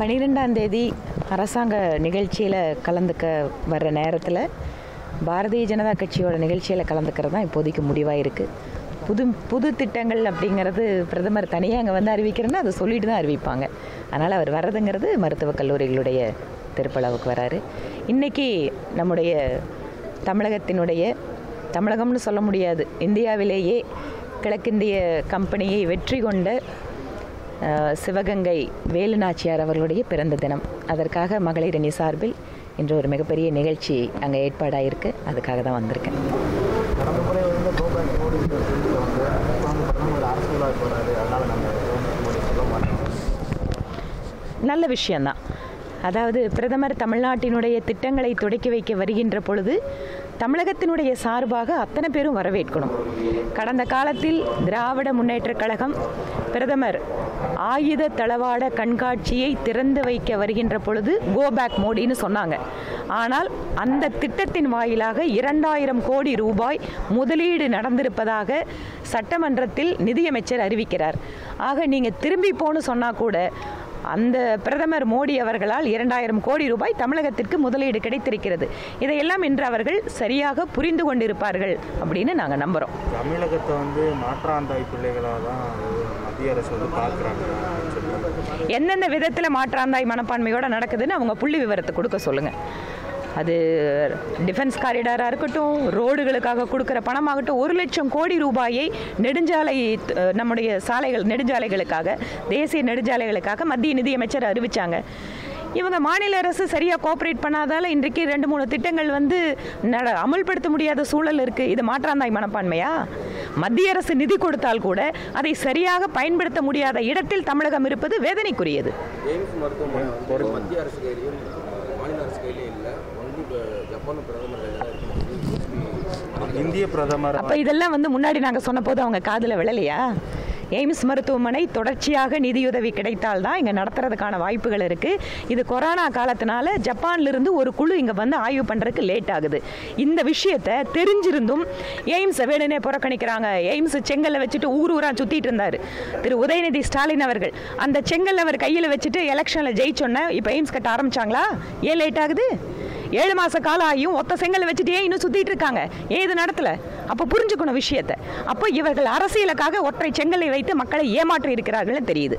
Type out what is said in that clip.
பன்னிரெண்டாம் தேதி அரசாங்க நிகழ்ச்சியில் கலந்துக்க வர்ற நேரத்தில் பாரதிய ஜனதா கட்சியோட நிகழ்ச்சியில் கலந்துக்கிறது தான் இப்போதைக்கு முடிவாக இருக்குது புது புது திட்டங்கள் அப்படிங்கிறது பிரதமர் தனியாக அங்கே வந்து அறிவிக்கிறேன்னா அதை சொல்லிட்டு தான் அறிவிப்பாங்க. அதனால் அவர் வர்றதுங்கிறது மருத்துவக் கல்லூரிகளுடைய திருப்பளவுக்கு வராரு. இன்றைக்கி நம்முடைய தமிழகத்தினுடைய தமிழகம்னு சொல்ல முடியாது இந்தியாவிலேயே கிழக்கிந்திய கம்பெனியை வெற்றி கொண்ட சிவகங்கை வேலு நாச்சியார் அவர்களுடைய பிறந்த தினம். அதற்காக மகளிர் அணி சார்பில் இன்று ஒரு மிகப்பெரிய நிகழ்ச்சி அங்கே ஏற்பாடாயிருக்கு. அதுக்காக தான் வந்திருக்கேன். நல்ல விஷயந்தான் அதாவது பிரதமர் தமிழ்நாட்டினுடைய திட்டங்களை தொடக்கி வைக்க வருகின்ற பொழுது தமிழகத்தினுடைய சார்பாக அத்தனை பேரும் வரவேற்கணும். கடந்த காலத்தில் திராவிட முன்னேற்றக் கழகம் பிரதமர் ஆயுத தளவாட கண்காட்சியை திறந்து வைக்க வருகின்ற பொழுது கோபேக் மோடின்னு சொன்னாங்க. ஆனால் அந்த திட்டத்தின் வாயிலாக இரண்டாயிரம் கோடி ரூபாய் முதலீடு நடந்திருப்பதாக சட்டமன்றத்தில் நிதியமைச்சர் அறிவிக்கிறார். ஆக நீங்கள் திரும்பி போன்னு சொன்னால் கூட அந்த பிரதமர் மோடி அவர்களால் இரண்டாயிரம் கோடி ரூபாய் தமிழகத்திற்கு முதலீடு கிடைத்திருக்கிறது. இதையெல்லாம் இன்று அவர்கள் சரியாக புரிந்து கொண்டிருப்பார்கள் அப்படின்னு நாங்கள் நம்புகிறோம் தமிழகத்தை வந்து மாற்றாந்தாய் பிள்ளைகளாக தான் மத்திய அரசு வந்து பார்க்குறாங்க எந்தெந்த விதத்தில் மாற்றாந்தாய் மனப்பான்மையோட நடக்குதுன்னு அவங்க புள்ளி விவரத்தை கொடுக்க சொல்லுங்கள் அது டிஃபென்ஸ் காரிடாராக இருக்கட்டும் ரோடுகளுக்காக கொடுக்குற பணமாகட்டும் ஒரு லட்சம் கோடி ரூபாயை நெடுஞ்சாலை நம்முடைய சாலைகள் நெடுஞ்சாலைகளுக்காக தேசிய நெடுஞ்சாலைகளுக்காக மத்திய நிதியமைச்சர் அறிவித்தாங்க இவங்க மாநில அரசு சரியாக கோஆப்ரேட் பண்ணாதால இன்றைக்கு ரெண்டு மூணு திட்டங்கள் வந்து நட அமல்படுத்த முடியாத சூழல் இருக்குது இது மாற்றாந்தாய் மனப்பான்மையா? மத்திய அரசு நிதி கொடுத்தால் கூட அதை சரியாக பயன்படுத்த முடியாத இடத்தில் தமிழகம் இருப்பது வேதனைக்குரியது. இந்திய பிரதமர் அப்போ இதெல்லாம் வந்து முன்னாடி நாங்கள் சொன்ன போது அவங்க காதில் விழலையா? எய்ம்ஸ் மருத்துவமனை தொடர்ச்சியாக நிதியுதவி கிடைத்தால் தான் இங்கே நடத்துறதுக்கான வாய்ப்புகள் இருக்குது இது கொரோனா காலத்தினால ஜப்பான்லேருந்து ஒரு குழு இங்கே வந்து ஆய்வு பண்ணுறதுக்கு லேட் ஆகுது. இந்த விஷயத்தை தெரிஞ்சிருந்தும் எய்ம்ஸை வேணுனே புறக்கணிக்கிறாங்க. எய்ம்ஸ் செங்கல்ல வச்சுட்டு ஊர் ஊரா சுற்றிட்டு இருந்தார். திரு உதயநிதி ஸ்டாலின் அவர்கள். அந்த செங்கல் அவர் கையில் வச்சுட்டு எலெக்ஷனில் ஜெயிச்சோன்னே இப்போ எய்ம்ஸ் கட்ட ஆரம்பிச்சாங்களா? ஏன் லேட் ஆகுது? ஏழு மாச காலம் ஆகியும் ஒத்த செங்கல் வச்சுட்டே இன்னும் சுத்திட்டு இருக்காங்க. ஏன் இது நடத்தல? அப்போ புரிஞ்சுக்கணும் விஷயத்தை. அப்போ இவர்கள் அரசியலுக்காக ஒற்றை செங்கலை வைத்து மக்களை ஏமாற்றி இருக்கிறார்கள்னு தெரியுது.